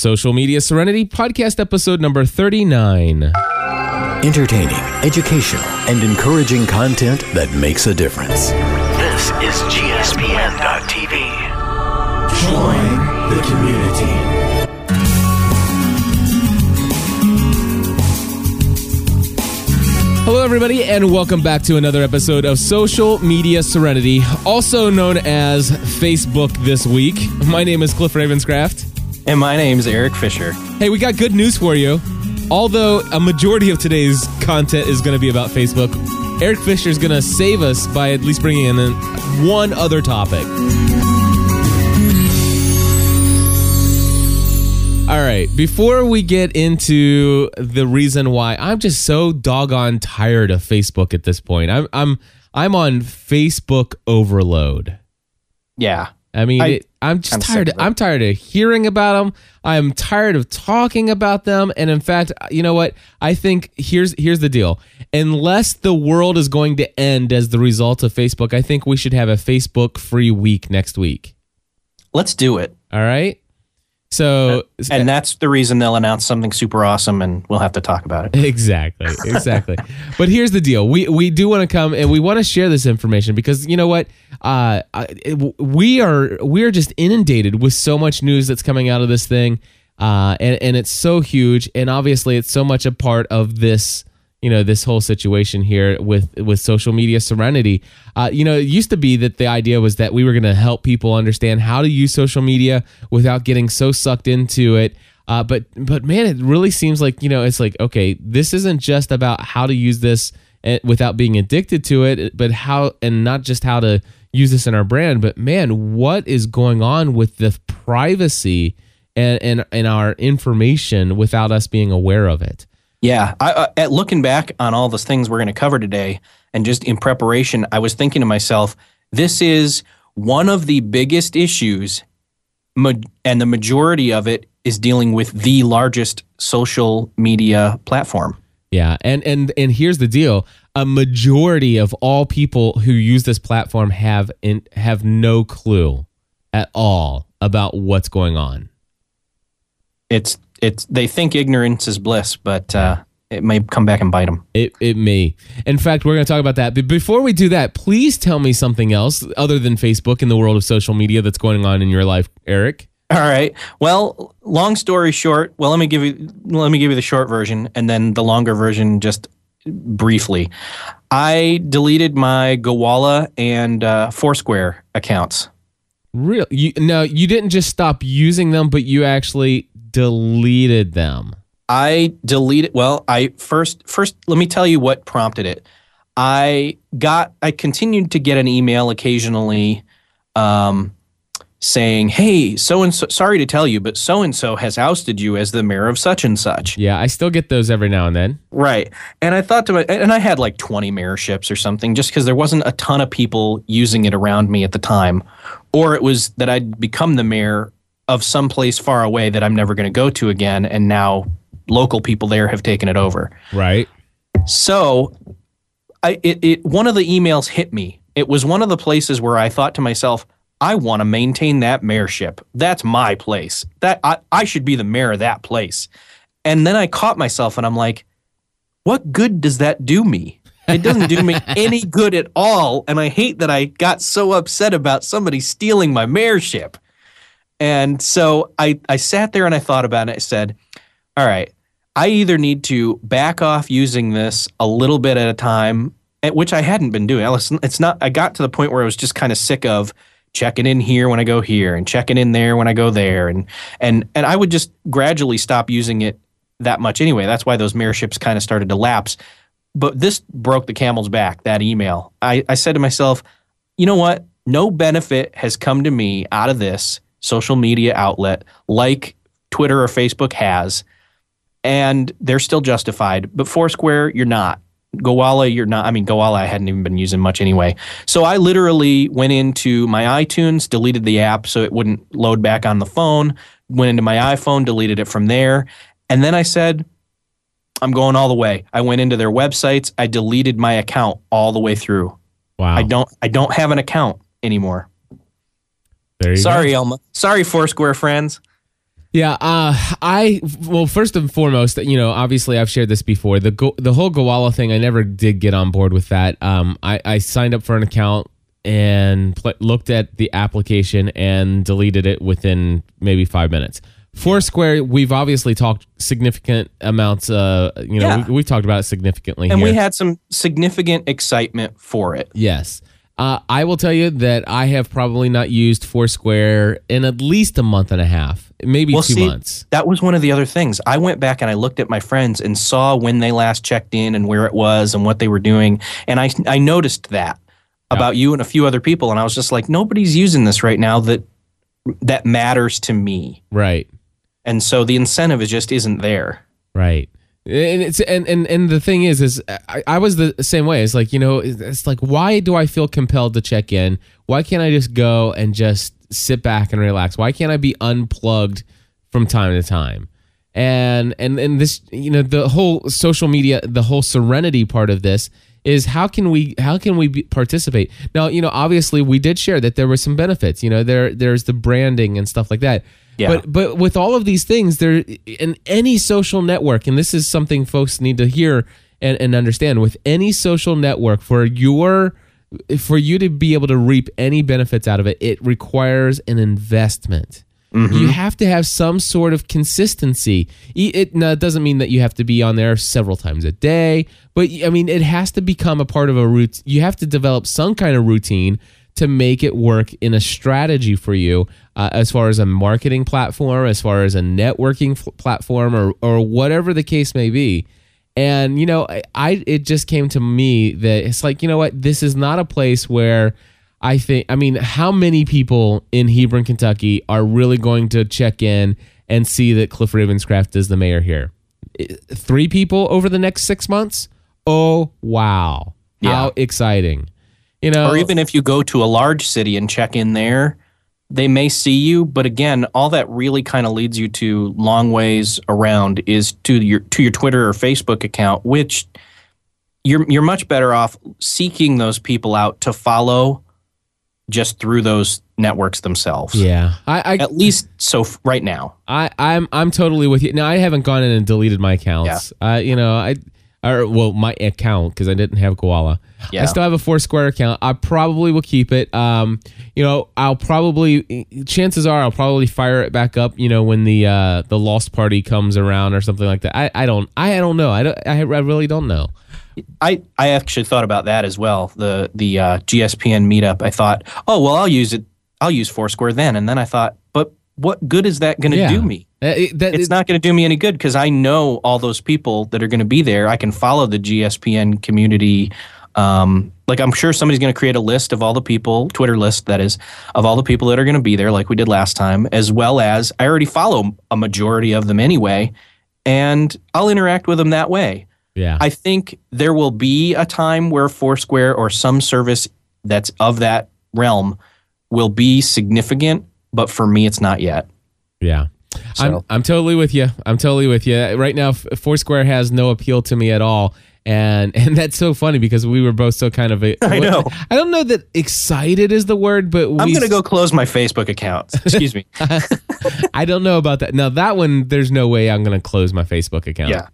Social Media Serenity Podcast episode number 39. Entertaining, educational, and encouraging content that makes a difference. This is GSPN.TV. Join the community. Hello, everybody, and welcome back to another episode of Social Media Serenity, also known as Facebook This Week. My name is Cliff Ravenscraft. And my name's Eric Fisher. Hey, we got good news for you. Although a majority of today's content is going to be about Facebook, Eric Fisher is going to save us by at least bringing in one other topic. All right, before we get into the reason why I'm just so doggone tired of Facebook at this point. I'm I'm I'm on Facebook overload. Yeah. I mean, I- it, I'm just I'm tired. of. I'm tired of hearing about them. I'm tired of talking about them. And in fact, uh, you know what? I think here's here's the deal. Unless the world is going to end as the result of Facebook, I think we should have a Facebook free week next week. Let's do it. All right. So And that's the reason they'll announce something super awesome and we'll have to talk about it. Exactly, exactly. but here's the deal: we we do want to come and we want to share this information because you know what, uh, we are we are just inundated with so much news that's coming out of this thing, uh, and and it's so huge, and obviously it's so much a part of this you know this whole situation here with with social media serenity. Uh, you know it used to be that the idea was that we were going to help people understand how to use social media without getting so sucked into it. Uh, but but man it really seems like you know it's like okay this isn't just about how to use this eh, without being addicted to it but how and not just how to use this in our brand but man what is going on with the privacy and and, and our information without us being aware of it Yeah. I, uh, at looking back on all the things we're going to cover today and just in preparation, I was thinking to myself, this is one of the biggest issues, and the majority of it is dealing with the largest social media platform. Yeah, and and and here's the deal: a majority of all people who use this platform have in, have no clue at all about what's going on. It's it's they think ignorance is bliss, but uh, it may come back and bite them. It it may. In fact, we're going to talk about that. But before we do that, please tell me something else other than Facebook in the world of social media that's going on in your life, Eric. All right. Well, long story short, well, let me give you let me give you the short version and then the longer version just briefly. I deleted my Gowalla and uh, Foursquare accounts. Real? You no, you didn't just stop using them, but you actually deleted them. I deleted. Well, I first first let me tell you what prompted it. I got I continued to get an email occasionally, um, saying, "Hey, so and so. Sorry to tell you, but so and so has ousted you as the mayor of such and such." Yeah, I still get those every now and then. Right. And I thought to my, and I had like 20 mayorships or something just because there wasn't a ton of people using it around me at the time. Or it was that I'd become the mayor of some place far away that I'm never going to go to again. And now local people there have taken it over. Right? So I, it, it, one of the emails hit me. It was one of the places where I thought to myself, I want to maintain that mayorship. That's my place. That I, I should be the mayor of that place. And then I caught myself and I'm like, what good does that do me? It doesn't do me any good at all. And I hate that I got so upset about somebody stealing my mayorship. And so I, I sat there and I thought about it. I said, all right, I either need to back off using this a little bit at a time, at which I hadn't been doing. It's not. I got to the point where I was just kind of sick of checking in here when I go here and checking in there when I go there, and and and I would just gradually stop using it that much anyway. That's why those mayorships kind of started to lapse. But this broke the camel's back. That email. I, I said to myself, you know what? No benefit has come to me out of this social media outlet like Twitter or Facebook has and they're still justified. But Foursquare, you're not. Gowalla, you're not. I mean, Gowalla, I hadn't even been using much anyway. So I literally went into my iTunes, deleted the app so it wouldn't load back on the phone, went into my iPhone, deleted it from there. And then I said, I'm going all the way. I went into their websites, I deleted my account all the way through. Wow. I don't I don't have an account anymore. There you go. Sorry, Elma. Sorry, Foursquare friends. Yeah, uh, I well, first and foremost, you know, obviously I've shared this before. The go, the whole Gowalla thing, I never did get on board with that. Um, I, I signed up for an account and pl- looked at the application and deleted it within maybe five minutes. Foursquare, we've obviously talked significant amounts. Uh, you know, Yeah. we, we've talked about it significantly And here. we had some significant excitement for it. Yes. Uh, I will tell you that I have probably not used Foursquare in at least a month and a half, maybe Well, two see, months. That was one of the other things. I went back and I looked at my friends and saw when they last checked in and where it was and what they were doing. And I, I noticed that about you and a few other people. And I was just like, nobody's using this right now that that matters to me. Right. And so the incentive is just isn't there. Right. And it's and, and and the thing is is I, I was the same way. It's like, you know, it's like why do I feel compelled to check in? Why can't I just go and just sit back and relax? Why can't I be unplugged from time to time? And and and this, you know, the whole social media, the whole serenity part of this is how can we how can we be, participate? Now, you know, obviously we did share that there were some benefits. You know, there there's the branding and stuff like that. Yeah. But but with all of these things, there in any social network, and this is something folks need to hear and, and understand. With any social network, for your for you to be able to reap any benefits out of it, it requires an investment. You have to have some sort of consistency. It now, it doesn't mean that you have to be on there several times a day, but I mean it has to become a part of a route. You have to develop some kind of routine to make it work in a strategy for you uh, as far as a marketing platform, as far as a networking f- platform, or or whatever the case may be. And you know, I, I it just came to me that it's like you know what, this is not a place where I think. I mean, how many people in Hebron, Kentucky, are really going to check in and see that Cliff Ravenscraft is the mayor here? Three people over the next six months. Oh wow, how exciting! You know, or even if you go to a large city and check in there, they may see you. But again, all that really kind of leads you to long ways around is to your to your Twitter or Facebook account, which you're you're much better off seeking those people out to follow just through those networks themselves. yeah, I, I At least so f- right now. I, I'm I'm totally with you. Now I haven't gone in and deleted my accounts. Yeah. Uh, you know, I or well my account because I didn't have Gowalla. Yeah. I still have a Foursquare account. I probably will keep it. Um, you know, I'll probably chances are I'll probably fire it back up. You know, when the uh the lost party comes around or something like that. I, I don't I don't know. I don't I, I really don't know. I, I actually thought about that as well. The the uh, GSPN meetup. I thought, oh well, I'll use it. I'll use Foursquare then. And then I thought, but what good is that going to Yeah. do me? Uh, it- that- It's not going to do me any good because I know all those people that are going to be there. I can follow the GSPN community. Um, like I'm sure somebody's going to create a list of all the people, Twitter list that is, of all the people that are going to be there, like we did last time, as well as I already follow a majority of them anyway, and I'll interact with them that way. Yeah. I think there will be a time where Foursquare or some service that's of that realm will be significant, but for me, it's not yet. Yeah. I'm I'm totally with you. I'm totally with you. Right now, Foursquare has no appeal to me at all, and and that's so funny because we were both so kind of. A, I know. I don't know that excited is the word, but we, I'm going to go close my Facebook account. Excuse me. I don't know about that. Now that one, there's no way I'm going to close my Facebook account. yeah.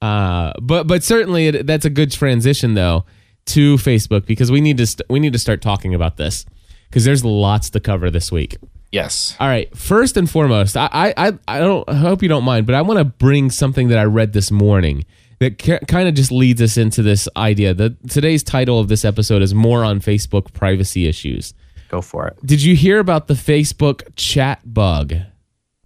Uh, but but certainly it, that's a good transition though to Facebook because we need to st- we need to start talking about this because there's lots to cover this week. Yes. All right. First and foremost, I I I, don't I hope you don't mind, but I want to bring something that I read this morning that ca- kind of just leads us into this idea. that today's title of this episode is more on Facebook privacy issues. Go for it. Did you hear about the Facebook chat bug?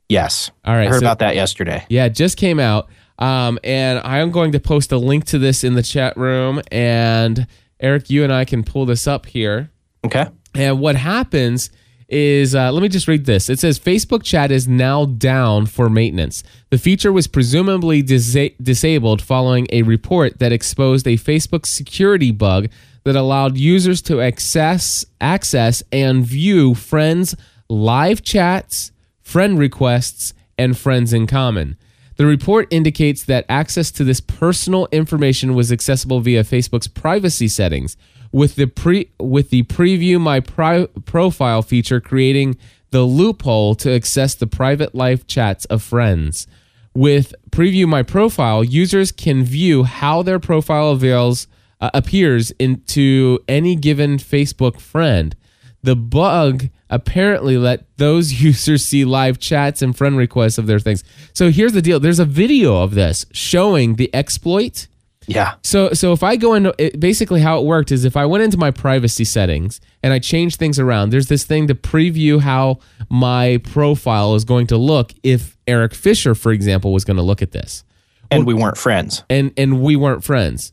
Yes. All right, I heard so- about that yesterday. Yeah, it just came out. Um, and I am going to post a link to this in the chat room. And Eric, you and I can pull this up here. Okay. And what happens is, uh, let me just read this. It says Facebook chat is now down for maintenance. The feature was presumably disa- disabled following a report that exposed a Facebook security bug that allowed users to access, access and view friends' live chats, friend requests, and friends in common. The report indicates that access to this personal information was accessible via Facebook's privacy settings, with the pre with the preview my pri- profile feature creating the loophole to access the private life chats of friends. With Preview My Profile, users can view how their profile avails uh, appears into any given Facebook friend. The bug apparently let those users see live chats and friend requests of their things. So here's the deal: there's a video of this showing the exploit. Yeah. So so if I go into it, basically how it worked is if I went into my privacy settings and I changed things around, there's this thing to preview how my profile is going to look if Eric Fisher, for example, was going to look at this. And we weren't friends. And and we weren't friends.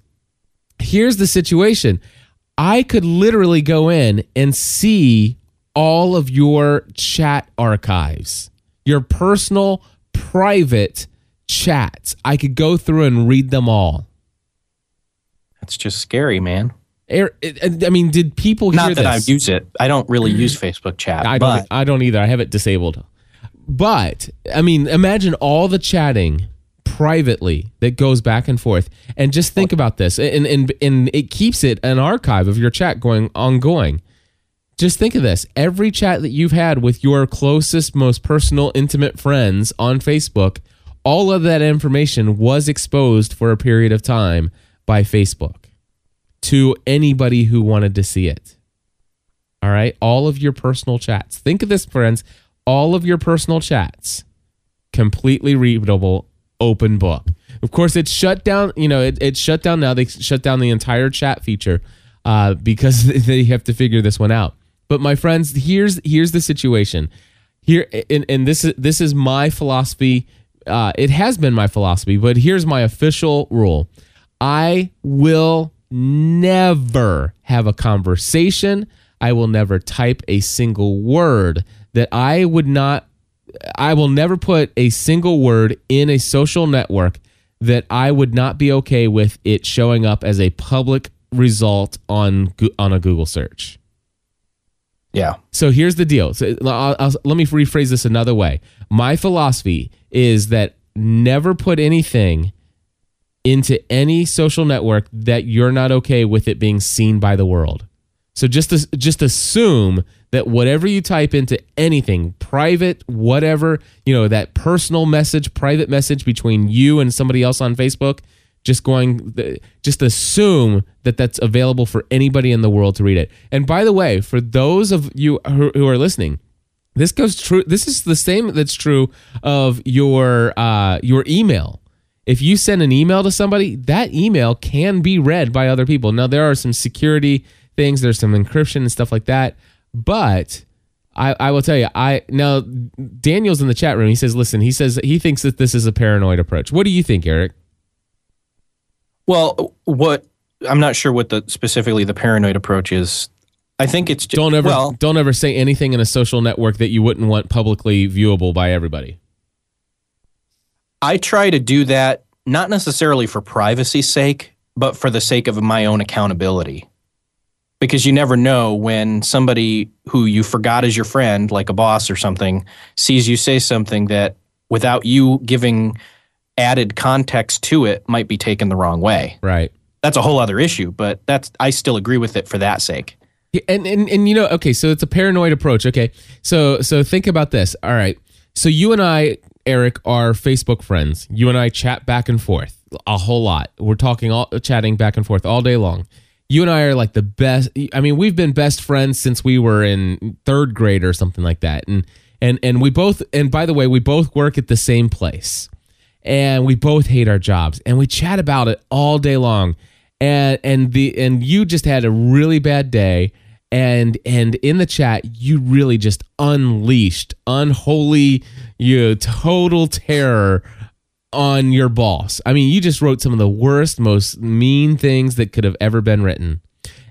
Here's the situation. I could literally go in and see all of your chat archives, your personal private chats. I could go through and read them all. That's just scary, man. Er- I mean, did people hear Not that I use it. I don't really use Facebook chat. I but don't. I don't either. I have it disabled. But I mean, imagine all the chatting privately that goes back and forth, and just think about this, and and and it keeps it an archive of your chat going ongoing. Just think of this: every chat that you've had with your closest, most personal, intimate friends on Facebook, all of that information was exposed for a period of time by Facebook to anybody who wanted to see it. All right. All of your personal chats. Think of this, friends. All of your personal chats, completely readable, open book. Of course, it's shut down. You know, it, it's shut down now. They shut down the entire chat feature uh, because they have to figure this one out. But my friends, here's here's the situation. Here, and, and this is this is my philosophy. Uh, it has been my philosophy, but here's my official rule. I will never have a conversation. I will never type a single word that I would not, I will never put a single word in a social network that I would not be okay with it showing up as a public result on on a Google search. Yeah. So here's the deal. So I'll, I'll, let me rephrase this another way. My philosophy is that never put anything into any social network that you're not okay with it being seen by the world. So just just assume that whatever you type into anything, private, whatever, you know, that personal message, private message between you and somebody else on Facebook, just going just assume that that's available for anybody in the world to read it. And by the way, for those of you who, are listening, this goes true. This is the same that's true of your uh, your email. If you send an email to somebody, that email can be read by other people. Now there are some security things, there's some encryption and stuff like that, but I, I will tell you, I now Daniel's in the chat room. He says, "Listen," he says he thinks that this is a paranoid approach. What do you think, Eric? Well, what I'm not sure what the specifically the paranoid approach is. I think it's just, Don't ever well, don't ever say anything in a social network that you wouldn't want publicly viewable by everybody. I try to do that not necessarily for privacy's sake, but for the sake of my own accountability. Because you never know when somebody who you forgot is your friend, like a boss or something, sees you say something that without you giving added context to it might be taken the wrong way. Right. That's a whole other issue, but that's I still agree with it for that sake. And, and and you know, okay, so it's a paranoid approach. Okay, so so think about this. All right, so you and I, Eric, are Facebook friends. You and I chat back and forth a whole lot. We're talking all chatting back and forth all day long. You and I are like the best. I mean, we've been best friends since we were in third grade or something like that. And and and we both. And by the way, we both work at the same place, and we both hate our jobs, and we chat about it all day long. And and the and you just had a really bad day. And and in the chat you really just unleashed unholy you total terror on your boss. I mean you just wrote some of the worst most mean things that could have ever been written.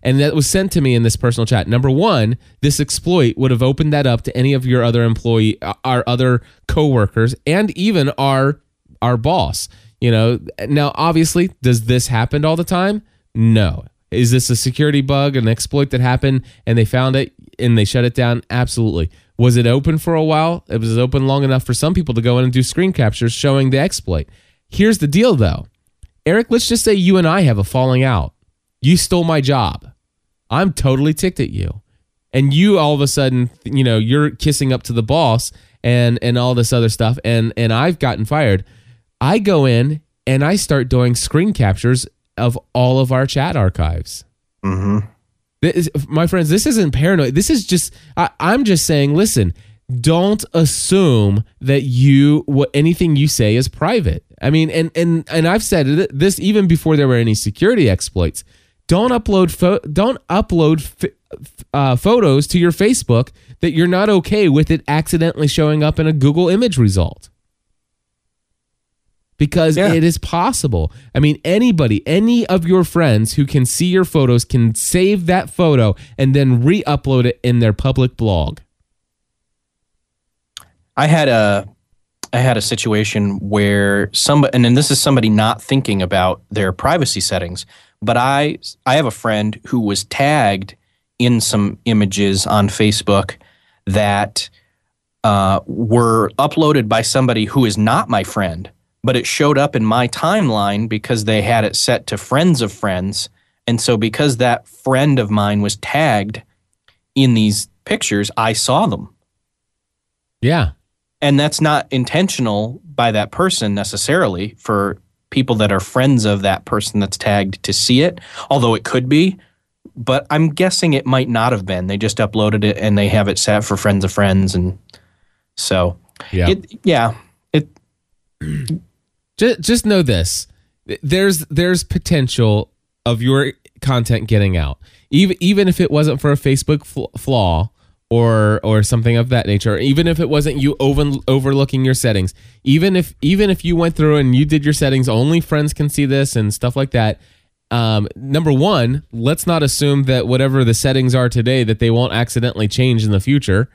And that was sent to me in this personal chat. Number one this exploit would have opened that up to any of your other employee uh, our other coworkers and even our our boss you know? Now obviously does this happen all the time? No. Is this a security bug an exploit that happened and they found it and they shut it down? Absolutely. Was it open for a while? It was open long enough for some people to go in and do screen captures showing the exploit. Here's the deal though. Eric let's just say you and i have a falling out. You stole my job. I'm totally ticked at you. And you all of a sudden, you know, you're kissing up to the boss and and all this other stuff, and and I've gotten fired. I go in and I start doing screen captures of all of our chat archives. This, my friends, this isn't paranoid. This is just I, I'm just saying. Listen, don't assume that you what anything you say is private. I mean, and and and I've said this even before there were any security exploits. Don't upload pho- don't upload f- uh, photos to your Facebook that you're not okay with it accidentally showing up in a Google image result because Yeah. it is possible. I mean, anybody, any of your friends who can see your photos can save that photo and then re upload it in their public blog. I had a I had a situation where somebody and then this is somebody not thinking about their privacy settings, but I I have a friend who was tagged in some images on Facebook that uh, were uploaded by somebody who is not my friend, but it showed up in my timeline because they had it set to friends of friends. And so, because that friend of mine was tagged in these pictures, I saw them Yeah. and that's not intentional by that person necessarily for people that are friends of that person that's tagged to see it although it could be but i'm guessing it might not have been they just uploaded it and they have it set for friends of friends and so Yeah. it yeah it just, just know this. There's there's potential of your content getting out. Even even if it wasn't for a facebook fl- flaw or or something of that nature even if it wasn't you over, overlooking your settings even if even if you went through and you did your settings only friends can see this and stuff like that. Um, number one let's not assume that whatever the settings are today that they won't accidentally change in the future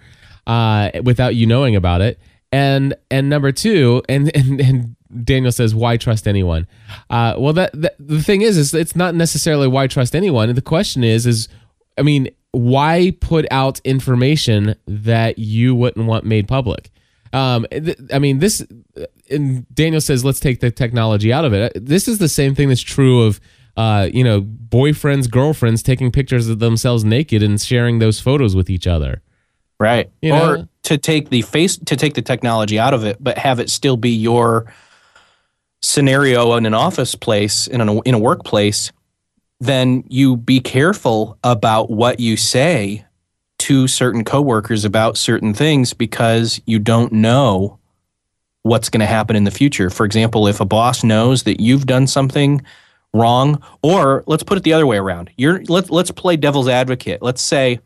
uh, without you knowing about it. And and number two and and, and Daniel says, "Why trust anyone?" Uh, well, that, that the thing is, is it's not necessarily why trust anyone. The question is, is I mean, why put out information that you wouldn't want made public? Um, th- I mean, this. And Daniel says, "Let's take the technology out of it." This is the same thing that's true of, uh, you know, boyfriends, girlfriends taking pictures of themselves naked and sharing those photos with each other. right You or know? to take the face to take the technology out of it but have it still be your scenario in an office place in a, in a workplace then you be careful about what you say to certain coworkers about certain things because you don't know what's going to happen in the future. For example, if a boss knows that you've done something wrong, or let's put it the other way around. You're let, let's play devil's advocate. Let's say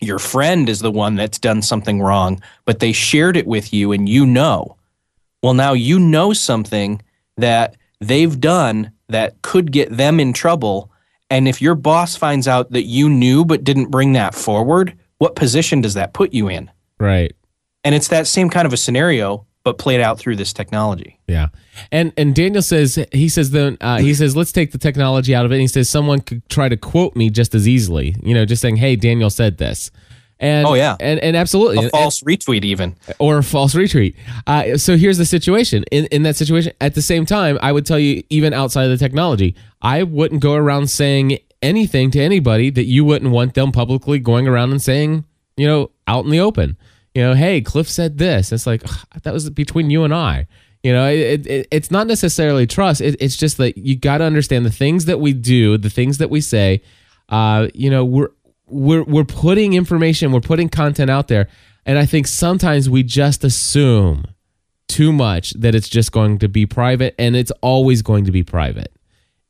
your friend is the one that's done something wrong, but they shared it with you and you know. Well, now you know something that they've done that could get them in trouble. And if your boss finds out that you knew but didn't bring that forward, what position does that put you in? Right. And it's that same kind of a scenario, but played out through this technology. Yeah, and and Daniel says he says then uh, he says let's take the technology out of it. And he says someone could try to quote me just as easily. You know, just saying, "Hey, Daniel said this." And Oh, yeah. and and absolutely A false retweet, even. or a false retweet. Uh, so here's the situation. In in that situation, at the same time, I would tell you, even outside of the technology, I wouldn't go around saying anything to anybody that you wouldn't want them publicly going around and saying, you know, out in the open. You know, hey, Cliff said this. It's like ugh, that was between you and I. You know, it, it, it's not necessarily trust. It, it's just that you got to understand the things that we do, the things that we say. Uh, you know, we're we're we're putting information, we're putting content out there, and I think sometimes we just assume too much that it's just going to be private, and it's always going to be private.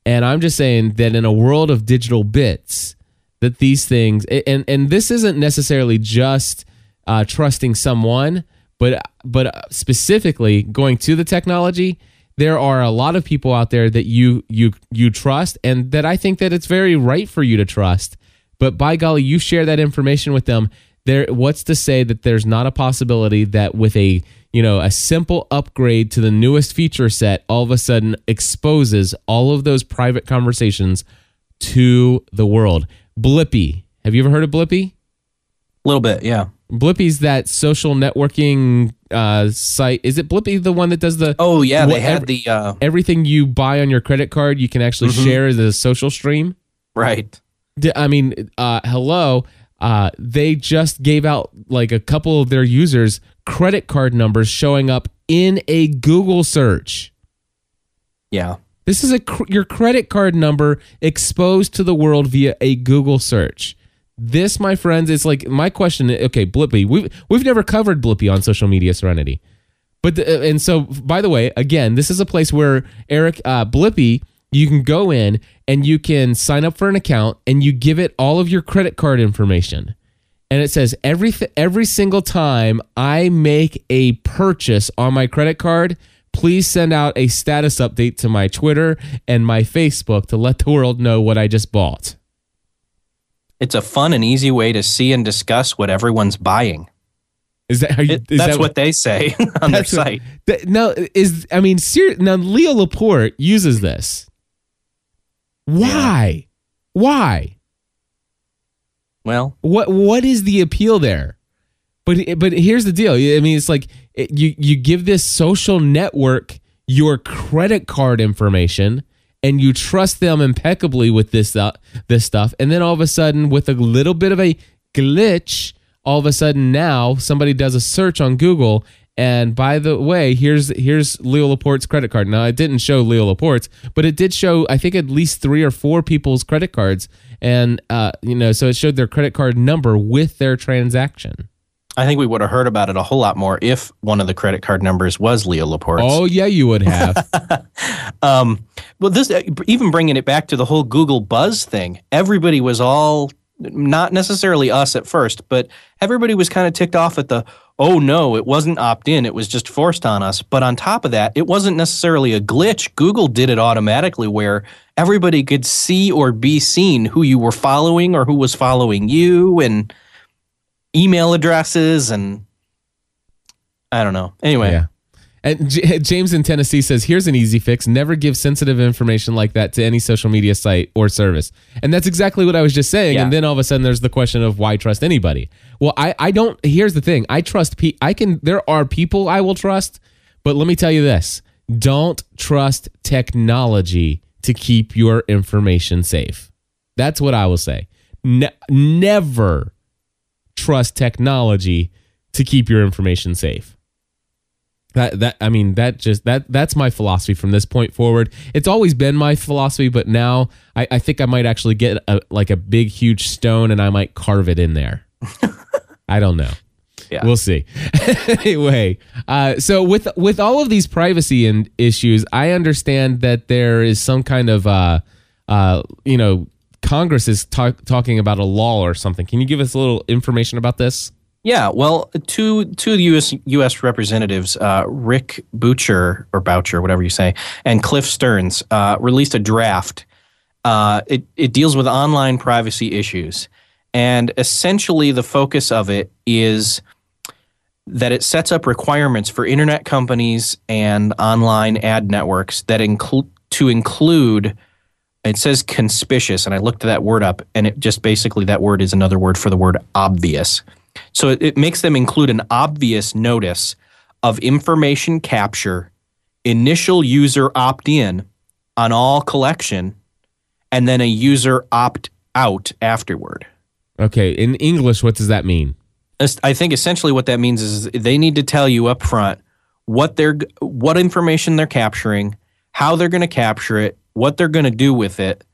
And I'm just saying that in a world of digital bits, that these things, and and this isn't necessarily just uh, trusting someone, but but specifically going to the technology. There are a lot of people out there that you you you trust, and that I think that it's very right for you to trust. But by golly, you share that information with them. There, what's to say that there's not a possibility that with a you know a simple upgrade to the newest feature set, all of a sudden exposes all of those private conversations to the world. Blippy, have you ever heard of Blippy? A little bit, yeah. Blippy's that social networking uh, site. Is it Blippy the one that does the Oh, yeah. They What- had the, uh, everything you buy on your credit card you can actually share as a social stream? right. I mean, uh, hello. uh, they just gave out like a couple of their users credit card numbers showing up in a Google search. Yeah. This is a cr- your credit card number exposed to the world via a Google search. This, my friends, is like my question. Okay, Blippy, we've we've never covered Blippy on social media Serenity, but the, and so by the way, again, this is a place where Eric uh, Blippy, you can go in and you can sign up for an account and you give it all of your credit card information, and it says every every single time I make a purchase on my credit card please send out a status update to my Twitter and my Facebook to let the world know what I just bought. It's a fun and easy way to see and discuss what everyone's buying. Is that you? It- is that's that what they say on their that's what- site. that- now is I mean, ser- now Leo Laporte uses this. Why? Why? Well, What what is the appeal there? But but here's the deal. I mean, it's like it, you you give this social network your credit card information and you trust them impeccably with this uh, this stuff, and then all of a sudden, with a little bit of a glitch, all of a sudden now somebody does a search on Google. And by the way, here's here's Leo Laporte's credit card. Now it didn't show Leo Laporte's, but it did show I think at least three or four people's credit cards, and uh, you know, so it showed their credit card number with their transaction. I think we would have heard about it a whole lot more if one of the credit card numbers was Leo Laporte's. Oh yeah, you would have. Um, well, this even bringing it back to the whole Google Buzz thing. Everybody was all not necessarily us at first, but everybody was kind of ticked off at the oh no, it wasn't opt in, it was just forced on us. But on top of that, it wasn't necessarily a glitch. Google did it automatically where everybody could see or be seen who you were following or who was following you and email addresses and I don't know. Anyway, yeah. And J- James in Tennessee says, "Here's an easy fix: never give sensitive information like that to any social media site or service." And that's exactly what I was just saying. Yeah. And then all of a sudden, there's the question of why trust anybody. Well, I I don't. Here's the thing: I trust. Pe- I can. There are people I will trust, but let me tell you this: don't trust technology to keep your information safe. That's what I will say. Ne- never trust technology to keep your information safe. That that I mean that just that that's my philosophy from this point forward. It's always been my philosophy, but now I, I think I might actually get a, like a big huge stone and I might carve it in there. I don't know. Yeah. We'll see. anyway, uh, so with with all of these privacy and issues, I understand that there is some kind of uh, uh, you know Congress is talk, talking about a law or something. Can you give us a little information about this? Yeah, well, two two U.S. U.S. representatives, uh, Rick Boucher or Boucher, whatever you say, and Cliff Stearns, uh, released a draft. Uh, it it deals with online privacy issues, and essentially the focus of it is that it sets up requirements for internet companies and online ad networks that include to include. It says conspicuous, and I looked that word up, and it just basically that word is another word for the word obvious. So it, it makes them include an obvious notice of information capture, initial user opt in on all collection, and then a user opt out afterward. Okay, in English, what does that mean? I think essentially what that means is they need to tell you up front what they're what information they're capturing, how they're going to capture it, what they're going to do with it,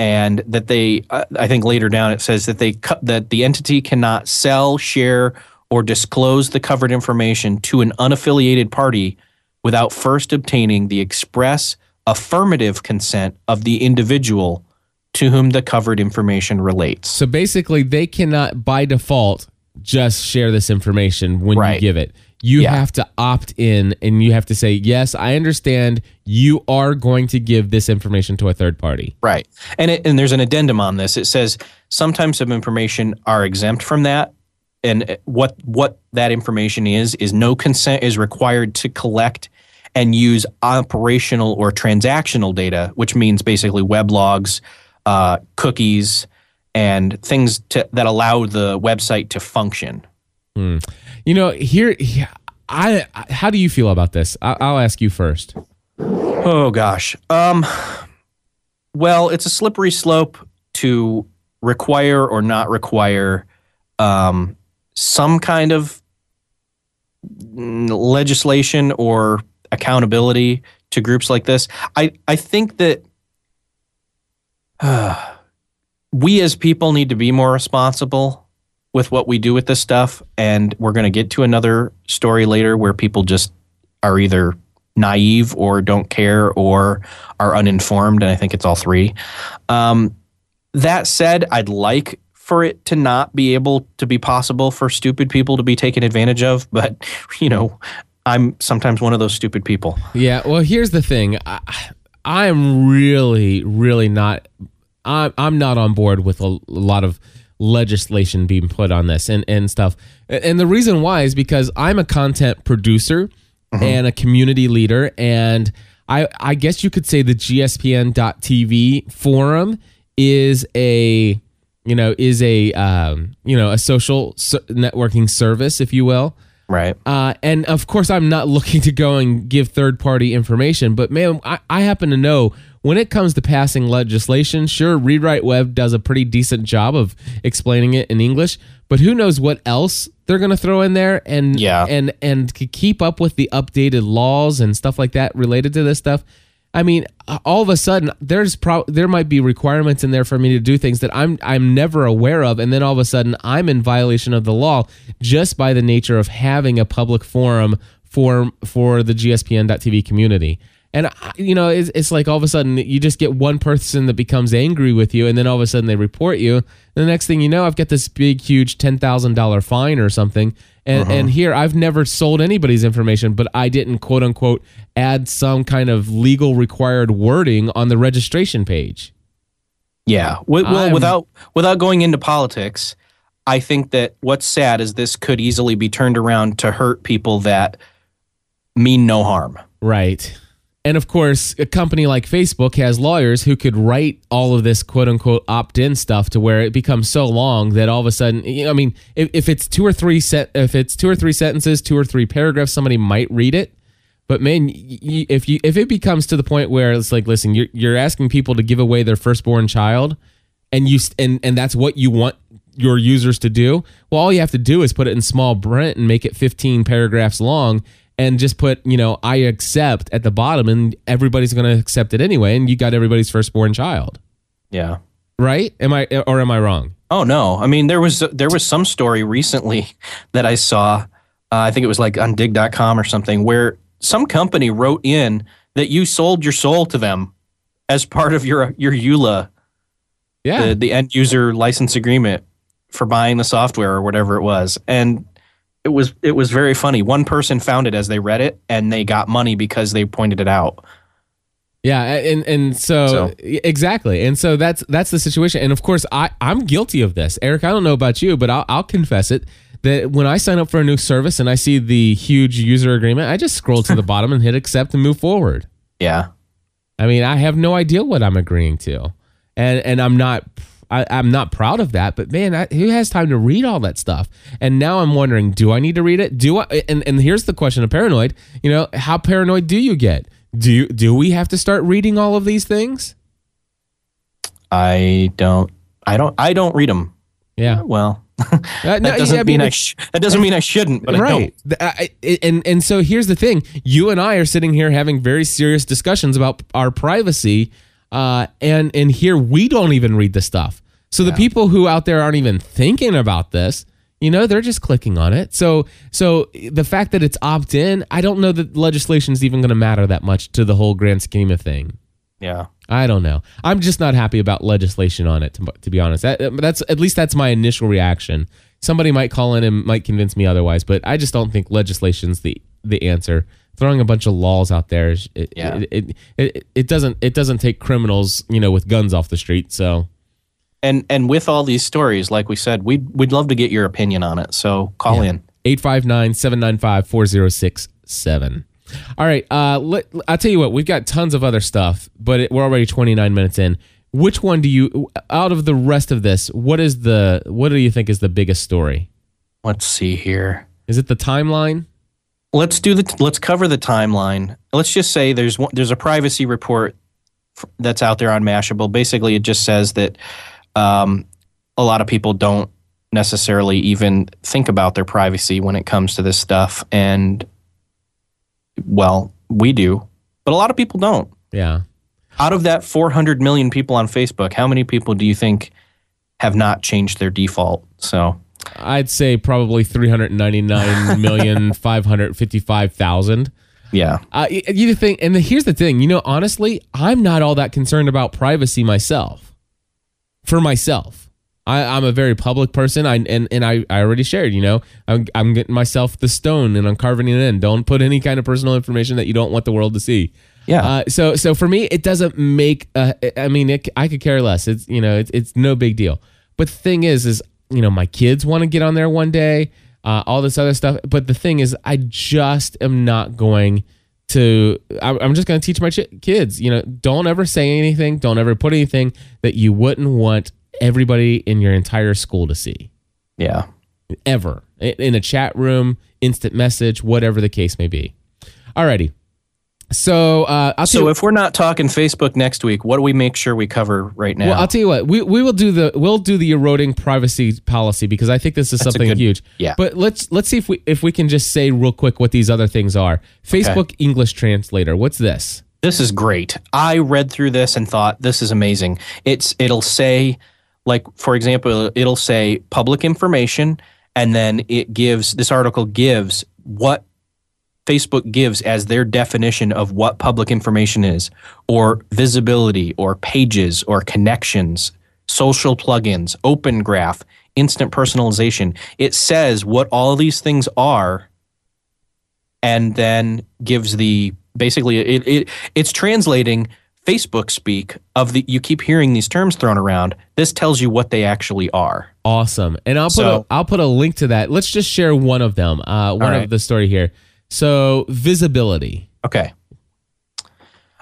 and that they uh, I think later down it says that they cut that the entity cannot sell, share, or disclose the covered information to an unaffiliated party without first obtaining the express affirmative consent of the individual to whom the covered information relates. So basically, they cannot by default just share this information when you give it. You Yeah. have to opt in and you have to say, Yes, I understand you are going to give this information to a third party. Right. And it, and there's an addendum on this. It says some types of information are exempt from that. And what what that information is is no consent is required to collect and use operational or transactional data, which means basically web logs, uh, cookies, and things to, that allow the website to function. You know, here, I, I how do you feel about this? I, I'll ask you first. Oh gosh. Um well, it's a slippery slope to require or not require um, some kind of legislation or accountability to groups like this. I, I think that uh, we as people need to be more responsible with what we do with this stuff. And we're going to get to another story later where people just are either naive or don't care or are uninformed. And I think it's all three. Um, that said, I'd like for it to not be able to be possible for stupid people to be taken advantage of. But, you know, I'm sometimes one of those stupid people. Yeah. Well, here's the thing. I, I'm really, really not. I'm I'm not on board with a, a lot of legislation being put on this and and stuff. And the reason why is because I'm a content producer and a community leader, and I I guess you could say the GSPN.TV forum is a you know is a um, you know a social networking service, if you will. Right. Uh, and of course, I'm not looking to go and give third party information, but man, I, I happen to know when it comes to passing legislation, sure, ReadWriteWeb does a pretty decent job of explaining it in English, but who knows what else they're going to throw in there and Yeah. and and keep up with the updated laws and stuff like that related to this stuff. I mean, all of a sudden, there's pro- there might be requirements in there for me to do things that I'm I'm never aware of, and then all of a sudden, I'm in violation of the law just by the nature of having a public forum for for the GSPN.TV community. And you know, it's, it's like all of a sudden you just get one person that becomes angry with you, and then all of a sudden they report you. And the next thing you know, I've got this big, huge ten thousand dollar fine or something. And, uh-huh. and here I've never sold anybody's information, but I didn't quote unquote add some kind of legal required wording on the registration page. Yeah. Well, I'm- without without going into politics, I think that what's sad is this could easily be turned around to hurt people that mean no harm. Right. And of course, a company like Facebook has lawyers who could write all of this quote unquote opt in stuff to where it becomes so long that all of a sudden, I mean, if, if it's two or three set, if it's two or three sentences, two or three paragraphs, somebody might read it. But man, if you if it becomes to the point where it's like, listen, you're you're asking people to give away their firstborn child, and you and and that's what you want your users to do. Well, all you have to do is put it in small print and make it 15 paragraphs long, and just put you know I accept at the bottom, and everybody's going to accept it anyway, and you got everybody's firstborn child, Yeah. right? Am I or am I wrong? Oh no! I mean, there was there was some story recently that I saw. Uh, I think it was like on Digg.com or something, where some company wrote in that you sold your soul to them as part of your your EULA, Yeah, the, the end user license agreement for buying the software or whatever it was, and it was it was very funny. One person found it as they read it, and they got money because they pointed it out. Yeah, and and so, So- exactly, and so that's that's the situation. And of course, I I'm guilty of this, Eric. I don't know about you, but I'll I'll confess it that when I sign up for a new service and I see the huge user agreement, I just scroll to the bottom and hit accept and move forward. Yeah, I mean, I have no idea what I'm agreeing to, and and I'm not. I, I'm not proud of that, but man, I, who has time to read all that stuff? And now I'm wondering, do I need to read it? Do I? And, and here's the question of paranoid. You know, how paranoid do you get? Do you, do we have to start reading all of these things? I don't. I don't. I don't read them. Yeah, Well, Uh, that no, doesn't yeah, mean I. Sh- that doesn't mean I shouldn't. But I don't. right. I- I- and and so here's the thing: you and I are sitting here having very serious discussions about our privacy, uh, and and here we don't even read the stuff. So the people who out there aren't even thinking about this, you know, they're just clicking on it. So so the fact that it's opt in, I don't know that legislation is even going to matter that much to the whole grand scheme of thing. Yeah. I don't know. I'm just not happy about legislation on it. To, to be honest, that, that's at least that's my initial reaction. Somebody might call in and might convince me otherwise, but I just don't think legislation's the the answer. Throwing a bunch of laws out there, is- it, Yeah. it, it, it, it doesn't it doesn't take criminals, you know, with guns off the street. So And and with all these stories, like we said, we'd we'd love to get your opinion on it. So call in. 859-795-4067. All right, uh, let, I'll tell you what, we've got tons of other stuff, but it, we're already 29 minutes in. Which one do you out of the rest of this, what is the what do you think is the biggest story? Let's see here. Is it the timeline? Let's do the let's cover the timeline. Let's just say there's one, there's a privacy report that's out there on Mashable. Basically, it just says that um, a lot of people don't necessarily even think about their privacy when it comes to this stuff. And, well, we do, but a lot of people don't. Yeah. Out of that 400 million people on Facebook, how many people do you think have not changed their default? So, I'd say probably 399,555,000. yeah. Uh, you think, and the, here's the thing, you know, honestly, I'm not all that concerned about privacy myself. For myself, I, I'm a very public person. I and and I, I already shared. You know, I'm I'm getting myself the stone and I'm carving it in. Don't put any kind of personal information that you don't want the world to see. Yeah. Uh, so so for me, it doesn't make. Uh, I mean, it, I could care less. It's you know, it's it's no big deal. But the thing is, is you know, my kids want to get on there one day. Uh, all this other stuff. But the thing is, I just am not going to. I'm I'm just going to teach my ch- kids. You know, don't ever say anything. Don't ever put anything that you wouldn't want everybody in your entire school to see yeah. ever in a chat room, instant message, whatever the case may be. Alrighty. So uh, I'll So if we're not talking Facebook next week, what do we make sure we cover right now? well, I'll tell you what we, we will do the we'll do the eroding privacy policy because I think this is That's something good- huge. yeah. But let's let's see if we if we can just say real quick what these other things are. Facebook English Translator. What's this? This is great. I read through this and thought this is amazing. It's it'll say like for example, it'll say public information and then it gives this article gives what Facebook gives as their definition of what public information is or visibility or pages or connections, social plugins, open graph, instant personalization. It says what all these things are and then gives the basically it, it it's translating Facebook speak of the you keep hearing these terms thrown around. This tells you what they actually are. Awesome. And I'll put So- a, I'll put a link to that. Let's just share one of them. Uh, one right. of the story here. So visibility. Okay.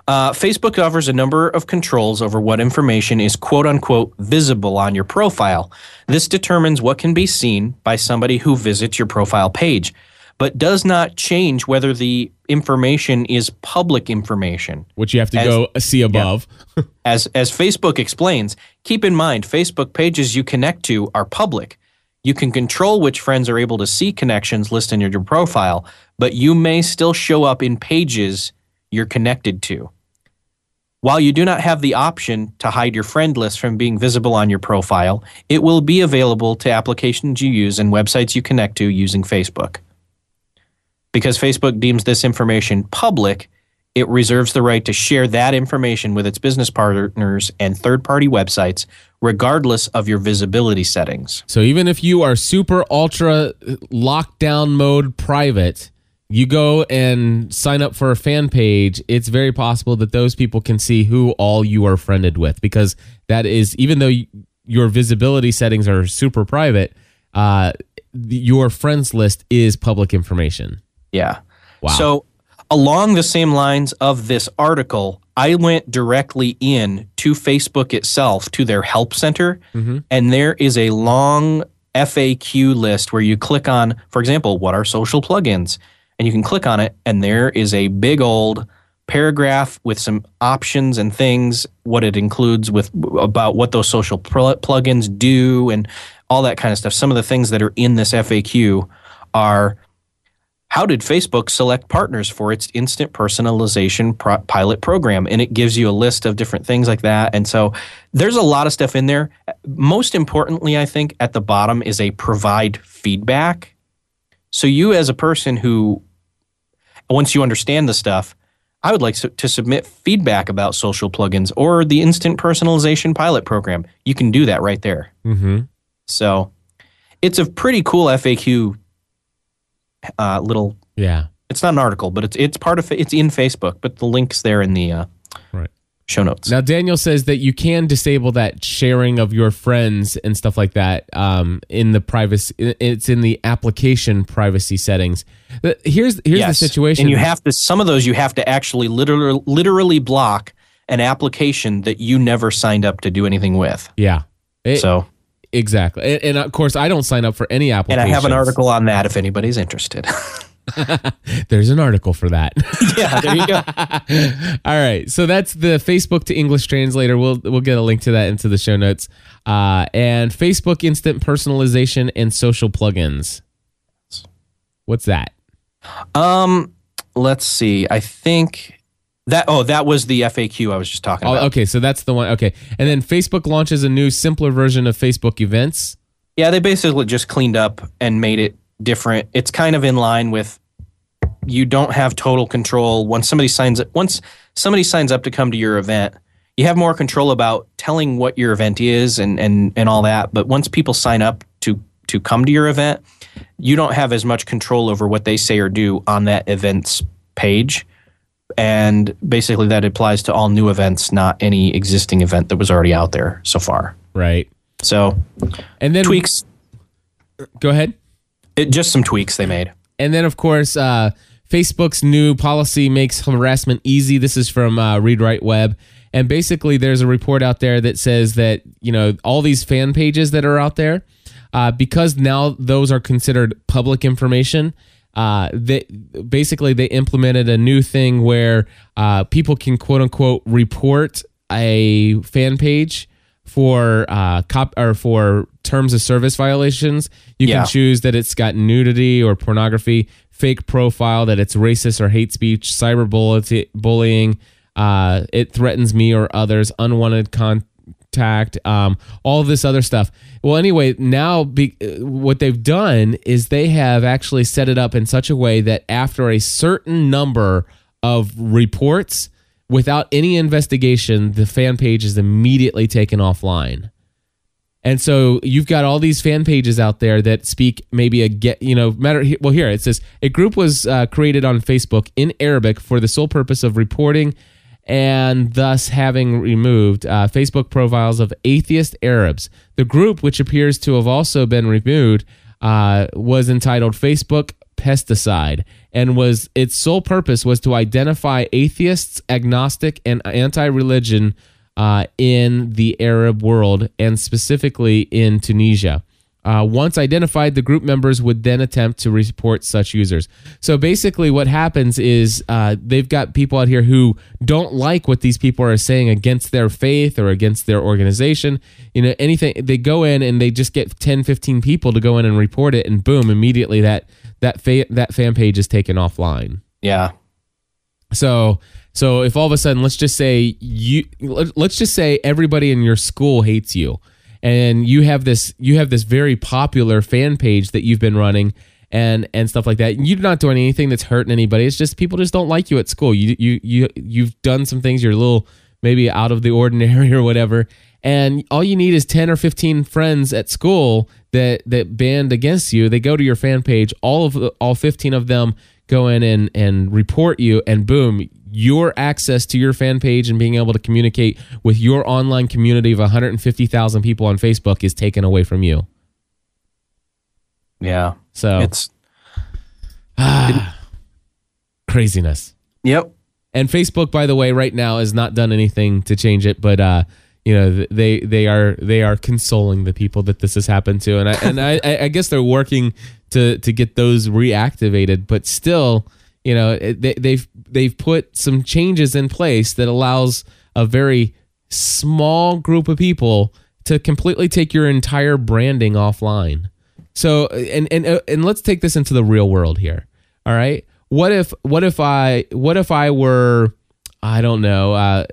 Uh, Facebook offers a number of controls over what information is quote unquote visible on your profile. This determines what can be seen by somebody who visits your profile page, but does not change whether the information is public information. which you have to As- go see above. As as Facebook explains, keep in mind Facebook pages you connect to are public. You can control which friends are able to see connections listed in your profile, but you may still show up in pages you're connected to. While you do not have the option to hide your friend list from being visible on your profile, it will be available to applications you use and websites you connect to using Facebook. Because Facebook deems this information public, it reserves the right to share that information with its business partners and third party websites, regardless of your visibility settings. So even if you are super ultra lockdown mode private, you go and sign up for a fan page, it's very possible that those people can see who all you are friended with because that is even though your visibility settings are super private, uh, your friends list is public information. Yeah. Wow. So, along the same lines of this article, I went directly in to Facebook itself to their help center, mm-hmm. and there is a long FAQ list where you click on, for example, what are social plugins? And you can click on it, and there is a big old paragraph with some options and things, what it includes with about what those social pl- plugins do, and all that kind of stuff. Some of the things that are in this FAQ are how did Facebook select partners for its instant personalization pro- pilot program? And it gives you a list of different things like that. And so there's a lot of stuff in there. Most importantly, I think at the bottom is a provide feedback. So you, as a person who, once you understand the stuff, I would like to, submit feedback about social plugins or the instant personalization pilot program. You can do that right there. Mm-hmm. So it's a pretty cool FAQ uh, little Yeah. it's not an article, but it's it's part of it's in Facebook, but the link's there in the uh, Right. show notes. Now, Daniel says that you can disable that sharing of your friends and stuff like that um, in the privacy. It's in the application privacy settings. Here's here's Yes. the situation. and you have to some of those you have to actually literally literally block an application that you never signed up to do anything with. yeah. It- So, exactly, and, and of course, I don't sign up for any Apple. and. I have an article on that if anybody's interested. There's an article for that. yeah, there you go. All right, so that's the Facebook to English translator. We'll we'll get a link to that into the show notes. Uh, and Facebook instant personalization and social plugins. What's that? Um, let's see. I think that oh, that was the FAQ I was just talking Oh, about. okay, so that's the one. Okay, and then Facebook launches a new, simpler version of Facebook events. Yeah, they basically just cleaned up and made it different. It's kind of in line with you don't have total control once somebody signs up once somebody signs up to come to your event. You have more control about telling what your event is and and and all that, but once people sign up to to come to your event, you don't have as much control over what they say or do on that event's page. And basically that applies to all new events, not any existing event that was already out there so far. Right. So, And then tweaks Go ahead. it, just some tweaks they made. And then, of course, uh, Facebook's new policy makes harassment easy. This is from uh, ReadWriteWeb. And basically, there's a report out there that says that, you know, all these fan pages that are out there, uh, because now those are considered public information, uh, they, basically they implemented a new thing where uh, people can quote unquote report a fan page for uh, cop or for terms of service violations. You Yeah. can choose that it's got nudity or pornography, fake profile, that it's racist or hate speech, cyberbullying, bullying. Uh, it threatens me or others, unwanted contact, um, all this other stuff. Well, anyway, now be, uh, what they've done is they have actually set it up in such a way that after a certain number of reports, without any investigation, the fan page is immediately taken offline. And so you've got all these fan pages out there that speak maybe a get, you know, matter. Well, here it says a group was uh, created on Facebook in Arabic for the sole purpose of reporting and thus having removed uh, Facebook profiles of atheist Arabs. The group, which appears to have also been removed, uh, was entitled Facebook Pesticide, and was its sole purpose was to identify atheists, agnostic, and anti-religion uh, in the Arab world, and specifically in Tunisia. Uh, once identified, the group members would then attempt to report such users. So basically, what happens is uh, they've got people out here who don't like what these people are saying against their faith or against their organization. You know, anything. They go in and they just get 10, 15 people to go in and report it, and boom, immediately that that fa- that fan page is taken offline. Yeah. So so if all of a sudden let's just say you let- let's just say everybody in your school hates you and you have this you have this very popular fan page that you've been running and and stuff like that. You're not doing anything that's hurting anybody. It's just people just don't like you at school. You you you you've done some things you're a little maybe out of the ordinary or whatever. And all you need is 10 or 15 friends at school that that band against you. They go to your fan page, all of all 15 of them go in and and report you and boom, your access to your fan page and being able to communicate with your online community of 150,000 people on Facebook is taken away from you. Yeah. So It's craziness. yep. And Facebook, by the way, right now has not done anything to change it, but uh, you know they they are they are consoling the people that this has happened to, and I and I, I guess they're working to to get those reactivated, but still, you know they, they've they've put some changes in place that allows a very small group of people to completely take your entire branding offline. So and and uh, and let's take this into the real world here. All right. What if what if I what if I were I don't know, uh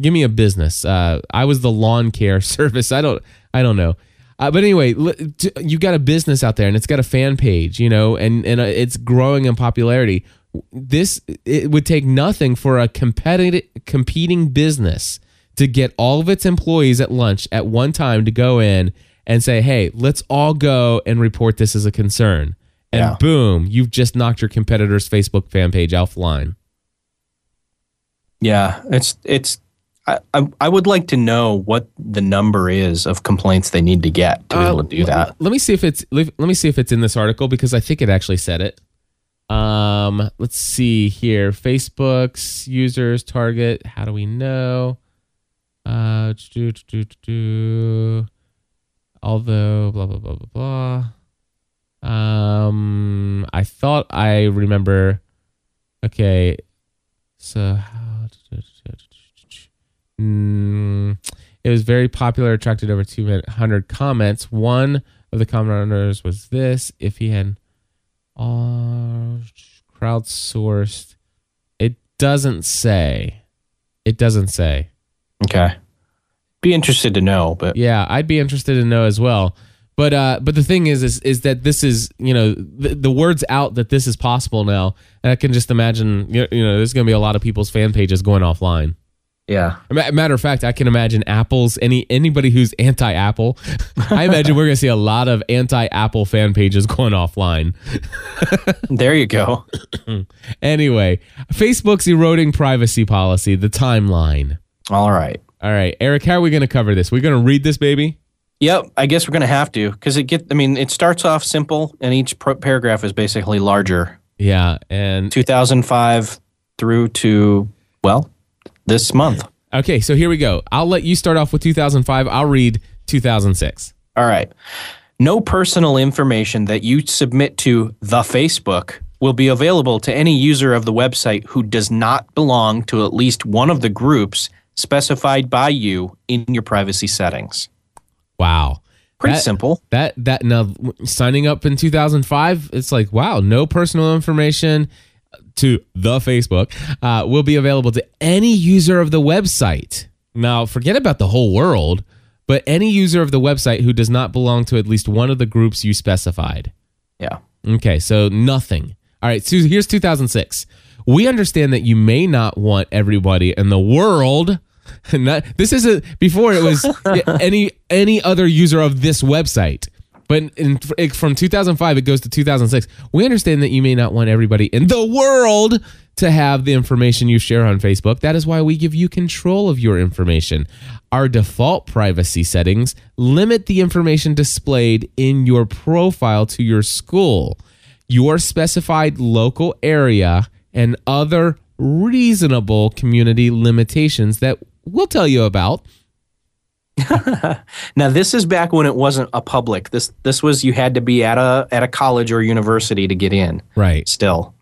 give me a business. Uh I was the lawn care service. I don't I don't know. Uh, but anyway, you got a business out there and it's got a fan page, you know, and and uh, it's growing in popularity. This it would take nothing for a competitive competing business to get all of its employees at lunch at one time to go in and say, "Hey, let's all go and report this as a concern." And Yeah. boom, you've just knocked your competitor's Facebook fan page offline. Yeah. It's it's I, I would like to know what the number is of complaints they need to get to be able to do Uh, that. Let me see if it's let me see if it's in this article because I think it actually said it. Um, let's see here. Facebook's users target. How do we know? Uh, do, do, do, although blah blah blah blah blah. Um, I thought I remember. Okay, so how? Mm, it was very popular, attracted over 200 comments. One of the commenters was this: if he had uh, crowdsourced, it doesn't say. It doesn't say. Okay. Be interested to know, but Yeah, I'd be interested to know as well. But uh, but the thing is, is is that this is you know the, the word's out that this is possible now, and I can just imagine you know, you know there's going to be a lot of people's fan pages going offline. Yeah. Matter of fact, I can imagine Apple's any anybody who's anti-Apple. I imagine we're going to see a lot of anti-Apple fan pages going offline. There you go. Anyway, Facebook's eroding privacy policy, the timeline. All right. All right, Eric, how are we going to cover this? We're going to read this baby. Yep, I guess we're going to have to because it get. I mean, it starts off simple, and each pro- paragraph is basically larger. Yeah, and 2005 through to well, this month. Okay, so here we go. I'll let you start off with 2005. I'll read 2006. All right. No personal information that you submit to the Facebook will be available to any user of the website who does not belong to at least one of the groups specified by you in your privacy settings. Wow. Pretty That- simple. That that now signing up in 2005, it's like wow, no personal information to the Facebook uh, will be available to any user of the website. Now, forget about the whole world, but any user of the website who does not belong to at least one of the groups you specified. Yeah. Okay, so nothing. All right, so here's 2006. We understand that you may not want everybody in the world. Not, this isn't before it was any any other user of this website. But in, from 2005, it goes to 2006. We understand that you may not want everybody in the world to have the information you share on Facebook. That is why we give you control of your information. Our default privacy settings limit the information displayed in your profile to your school, your specified local area, and other reasonable community limitations that we'll tell you about. Now this is back when it wasn't a public. This this was you had to be at a at a college or university to get in. Right. Still.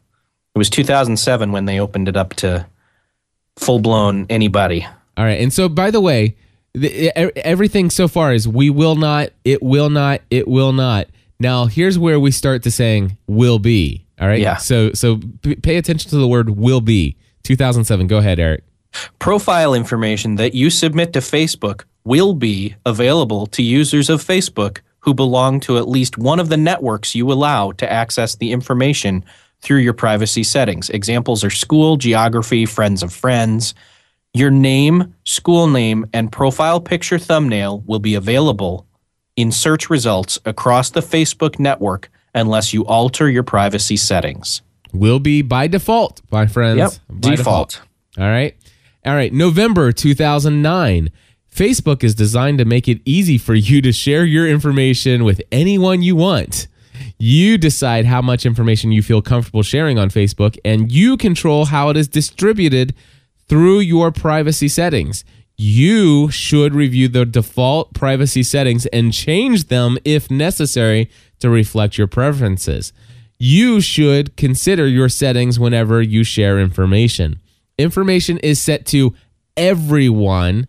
It was 2007 when they opened it up to full blown anybody. All right. And so, by the way, the, everything so far is we will not, it will not, it will not. Now, here's where we start to saying will be. All right. Yeah. So, so p- pay attention to the word will be. 2007. Go ahead, Eric. Profile information that you submit to Facebook will be available to users of Facebook who belong to at least one of the networks you allow to access the information through your privacy settings. Examples are school, geography, friends of friends. Your name, school name, and profile picture thumbnail will be available in search results across the Facebook network unless you alter your privacy settings. Will be by default, my friends. Yep, By default. All right. All right. November 2009. Facebook is designed to make it easy for you to share your information with anyone you want. You decide how much information you feel comfortable sharing on Facebook, and you control how it is distributed through your privacy settings. You should review the default privacy settings and change them if necessary to reflect your preferences. You should consider your settings whenever you share information. Information is set to everyone,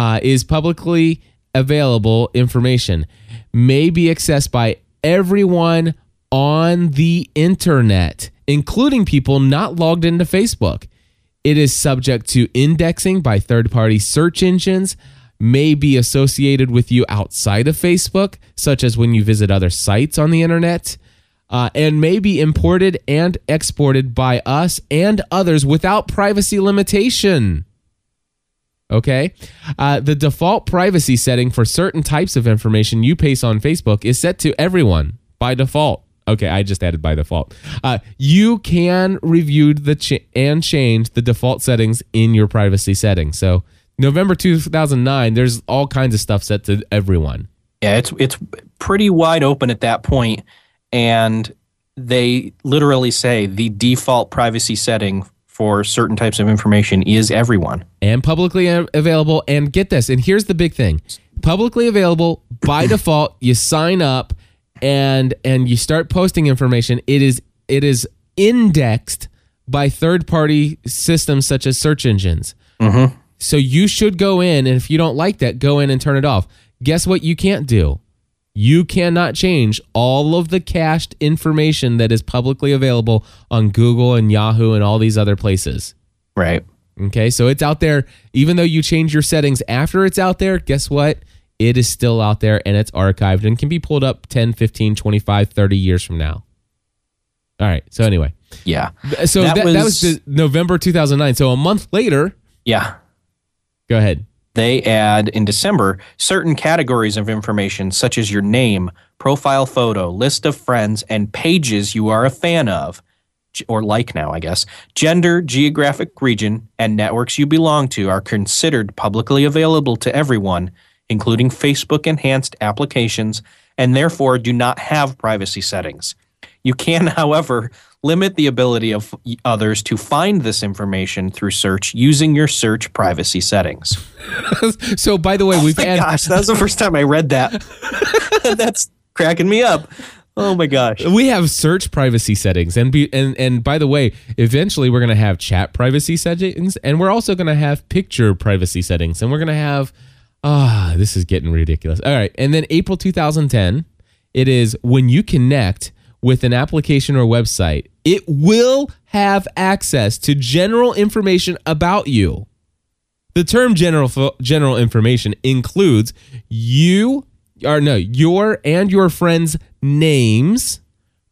uh, is publicly available information, may be accessed by everyone on the internet, including people not logged into Facebook. It is subject to indexing by third party search engines, may be associated with you outside of Facebook, such as when you visit other sites on the internet, uh, and may be imported and exported by us and others without privacy limitation. Okay. Uh, the default privacy setting for certain types of information you paste on Facebook is set to everyone by default. Okay, I just added by default. Uh, you can review the ch- and change the default settings in your privacy settings. So November 2009, there's all kinds of stuff set to everyone. Yeah, it's it's pretty wide open at that point, and they literally say the default privacy setting for certain types of information is everyone. and publicly available. And get this, and here's the big thing publicly available by default. You sign up, and and you start posting information, it is it is indexed by third party systems such as search engines. Mm-hmm. So you should go in, and if you don't like that, go in and turn it off. Guess what? You can't do. You cannot change all of the cached information that is publicly available on Google and Yahoo and all these other places. Right. Okay, so it's out there. Even though you change your settings after it's out there, guess what? It is still out there and it's archived and can be pulled up 10, 15, 25, 30 years from now. All right, so anyway. Yeah. So that, That that, was, was- the November 2009. So a month later, Yeah. go ahead. They add in December certain categories of information such as your name, profile photo, list of friends, and pages you are a fan of, or like now, I guess. Gender, geographic region, and networks you belong to are considered publicly available to everyone, including Facebook enhanced applications, and therefore do not have privacy settings. You can, however, limit the ability of others to find this information through search using your search privacy settings. So by the way, we've My had gosh, that was the first time I read that. That's cracking me up. Oh my gosh. we have search privacy settings and be and and by the way eventually we're going to have chat privacy settings and we're also going to have picture privacy settings and we're going to have ah this is getting ridiculous all right and then april 2010 it is when you connect with an application or website it will have access to general information about you the term general general information includes you or no your and your friends' names,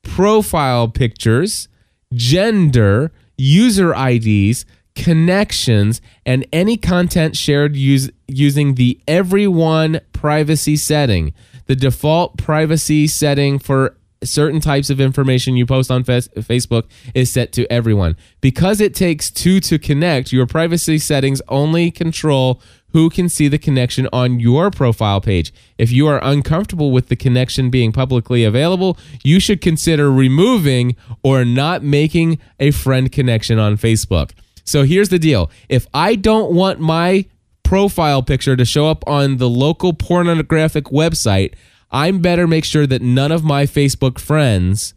profile pictures, gender, user IDs, connections, and any content shared use, using the everyone privacy setting. The default privacy setting for certain types of information you post on Facebook is set to everyone. Because it takes two to connect, your privacy settings only control who can see the connection on your profile page. If you are uncomfortable with the connection being publicly available, you should consider removing or not making a friend connection on Facebook. So here's the deal if I don't want my profile picture to show up on the local pornographic website, I'm better make sure that none of my Facebook friends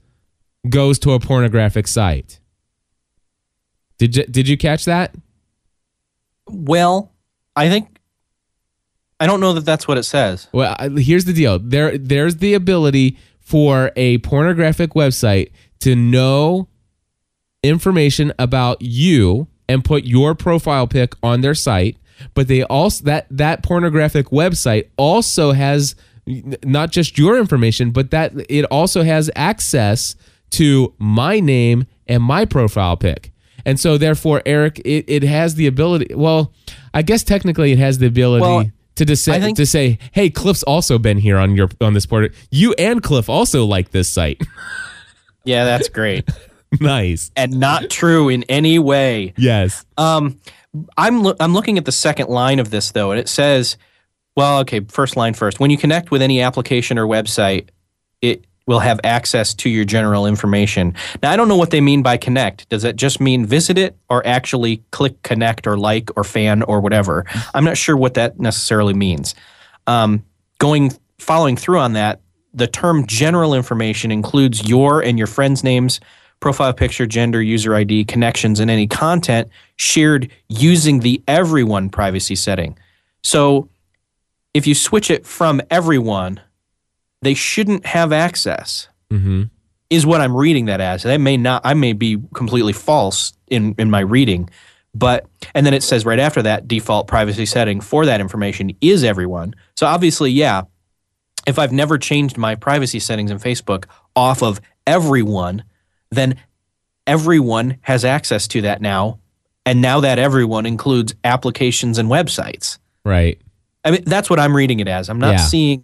goes to a pornographic site. Did you, did you catch that? Well, I think I don't know that that's what it says. Well, here's the deal. There, there's the ability for a pornographic website to know information about you and put your profile pic on their site. But they also that that pornographic website also has not just your information, but that it also has access to my name and my profile pic. And so therefore, Eric, it, it has the ability. Well, I guess technically it has the ability Well, to I think- to say, hey, Cliff's also been here on your on this portal. You and Cliff also like this site. Yeah, that's great. nice. and not true in any way. Yes. Um, I'm loo- I'm looking at the second line of this though, and it says, well, okay, first line first. When you connect with any application or website, it will have access to your general information. Now, I don't know what they mean by connect. Does that just mean visit it, or actually click connect, or like, or fan, or whatever? I'm not sure what that necessarily means. Um, going following through on that, the term general information includes your and your friends' names, profile picture, gender, user ID, connections, and any content shared using the everyone privacy setting. So if you switch it from everyone, they shouldn't have access. Mm-hmm. Is what I'm reading that as. That may not. I may be completely false in in my reading, but and then it says right after that default privacy setting for that information is everyone. So obviously, yeah. If I've never changed my privacy settings in Facebook off of everyone, then everyone has access to that now. And now that everyone includes applications and websites. Right. I mean, that's what I'm reading it as. I'm not Yeah. seeing,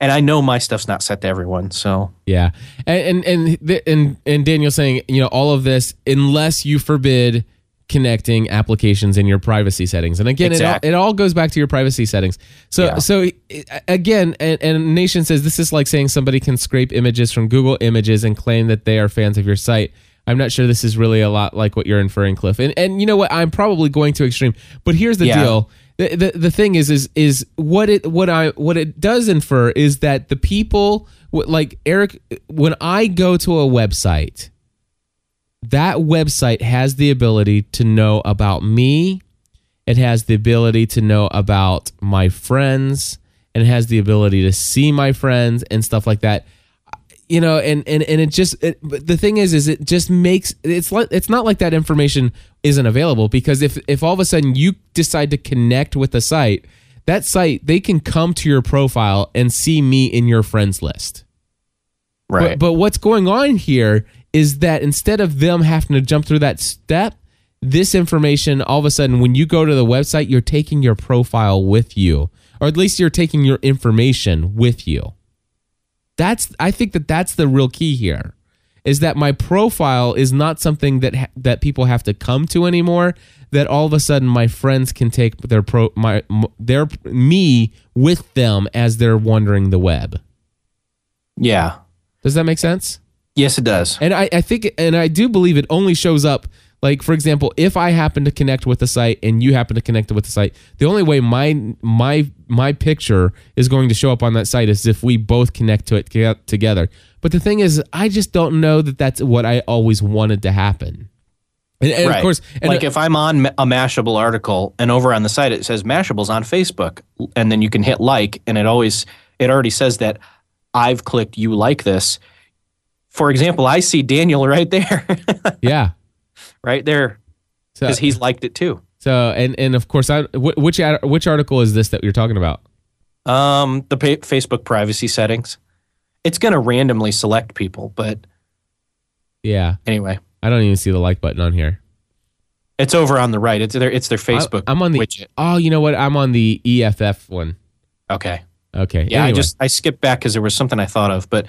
and I know my stuff's not set to everyone. So Yeah. And and and and, and Daniel saying, you know, all of this unless you forbid connecting applications in your privacy settings. And again, Exactly. it, all, it all goes back to your privacy settings. So Yeah. so again, and, and Nation says this is like saying somebody can scrape images from Google Images and claim that they are fans of your site. I'm not sure this is really a lot like what you're inferring, Cliff. And and you know what? I'm probably going to extreme. But here's the Yeah. deal. The, the, the thing is is is what it what I what it does infer is that the people like Eric, when I go to a website, that website has the ability to know about me. It has the ability to know about my friends and it has the ability to see my friends and stuff like that. You know, and and and it just it, but the thing is, is it just makes it's like it's not like that information isn't available because if if all of a sudden you decide to connect with a site, that site they can come to your profile and see me in your friends list. Right. But, but what's going on here is that instead of them having to jump through that step, this information, all of a sudden, when you go to the website, you're taking your profile with you, or at least you're taking your information with you. That's, I think that that's the real key here, is that my profile is not something that ha- that people have to come to anymore. That all of a sudden my friends can take their pro my m- their me with them as they're wandering the web. yeah. Does that make sense? Yes, it does. And I, I think, and I do believe it only shows up, like for example, if I happen to connect with the site and you happen to connect with the site, the only way my my my picture is going to show up on that site is if we both connect to it together. But the thing is, I just don't know that that's what I always wanted to happen. And, and right. of course, and like if I'm on a Mashable article and over on the site it says Mashable's on Facebook, and then you can hit like, and it always it already says that I've clicked you like this. For example, I see Daniel right there, yeah. Right there, So, because he's liked it too. so and and of course, I, which which article is this that you're talking about? Um, the pa- Facebook privacy settings. It's going to randomly select people, but Yeah, anyway, I don't even see the like button on here. it's over on the right. It's their it's their Facebook. I, am on the. widget. Oh, you know what? I'm on the EFF one. Okay. Okay. Yeah, I just I skipped back because there was something I thought of, but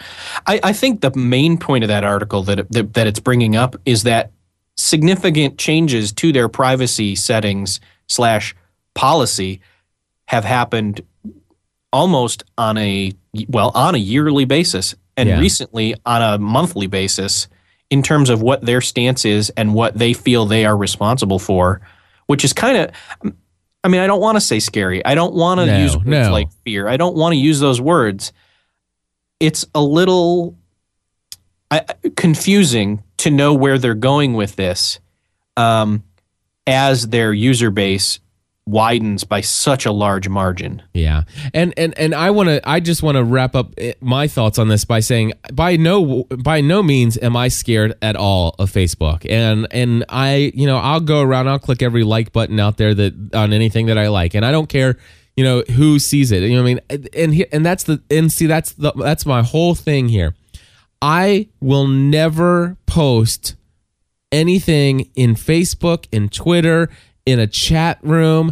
I, I think the main point of that article that, that that it's bringing up is that significant changes to their privacy settings slash policy have happened almost on a well on a yearly basis and Yeah. recently on a monthly basis in terms of what their stance is and what they feel they are responsible for, which is kind of I mean, I don't want to say scary. I don't want to No, use words no. like fear. I don't want to use those words. It's a little I, confusing to know where they're going with this um, as their user base widens by such a large margin. Yeah, and and and I want to. I just want to wrap up eh, my thoughts on this by saying, by no by no means am I scared at all of Facebook, and and I you know I'll go around, I'll click every like button out there that on anything that I like, and I don't care. You know who sees it. You know I mean, and and that's the and see that's the that's my whole thing here. I will never post anything in Facebook, in Twitter, in a chat room,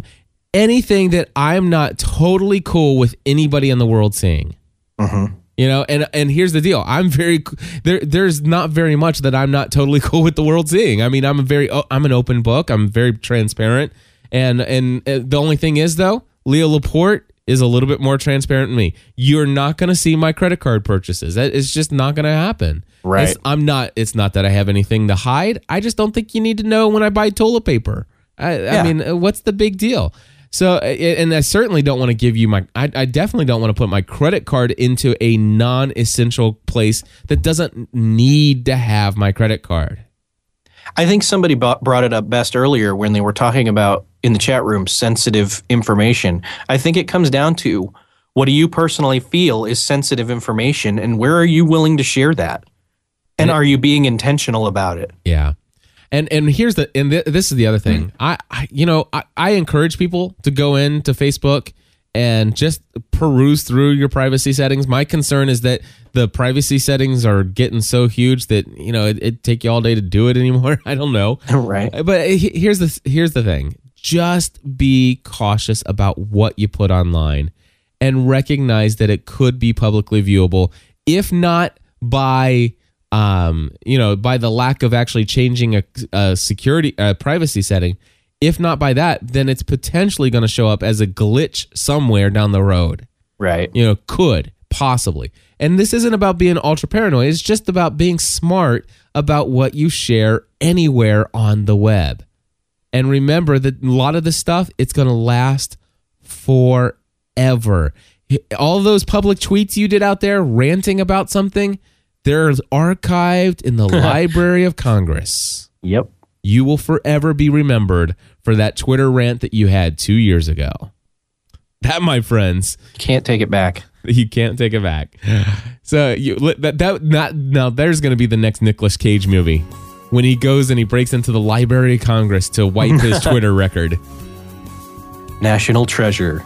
anything that I'm not totally cool with anybody in the world seeing. Mm-hmm. You know, and and here's the deal. I'm very there. There's not very much that I'm not totally cool with the world seeing. I mean, I'm a very I'm an open book. I'm very transparent. And and the only thing is though, Leo Laporte is a little bit more transparent than me. You're not going to see my credit card purchases. That is just not going to happen. Right. It's- I'm not. It's not that I have anything to hide. I just don't think you need to know when I buy toilet paper. I, I mean, uh, what's the big deal? So, uh, and I certainly don't want to give you my. I, I definitely don't want to put my credit card into a non-essential place that doesn't need to have my credit card. I think somebody brought it up best earlier when they were talking about in the chat room sensitive information. I think it comes down to what do you personally feel is sensitive information and where are you willing to share that? And are you being intentional about it? Yeah. And and here's the and th- this is the other thing. Mm. I, I you know I, I encourage people to go into Facebook and just peruse through your privacy settings. My concern is that the privacy settings are getting so huge that you know it, it take you all day to do it anymore. I don't know. right. Uh, but here's the here's the thing. Just be cautious about what you put online and recognize that it could be publicly viewable if not by um you know by the lack of actually changing a, a security a privacy setting. If not by that then it's potentially going to show up as a glitch somewhere down the road. Right. you know could possibly. And this isn't about being ultra paranoid. It's just about being smart about what you share anywhere on the web. And remember that a lot of this stuff it's going to last forever. All those public tweets you did out there ranting about something, they're archived in the Library of Congress. Yep. You will forever be remembered for that Twitter rant that you had two years ago. That, my friends, Can't take it back. you can't take it back. So you that that not now there's going to be the next Nicolas Cage movie when he goes and he breaks into the Library of Congress to wipe his Twitter record. National treasure.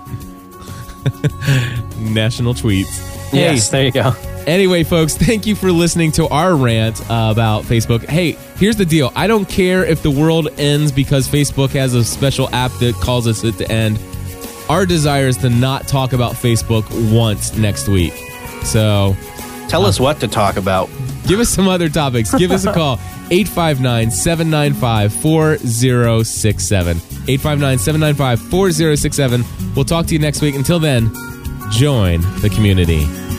National tweets. Yes, there you go. Anyway, folks, thank you for listening to our rant uh, about Facebook. Hey, here's the deal. I don't care if the world ends because Facebook has a special app that calls us it to end. Our desire is to not talk about Facebook once next week. So Tell us what to talk about. give us some other topics. Give us a call. 859 795 4067. 859 795 4067. We'll talk to you next week. Until then, join the community.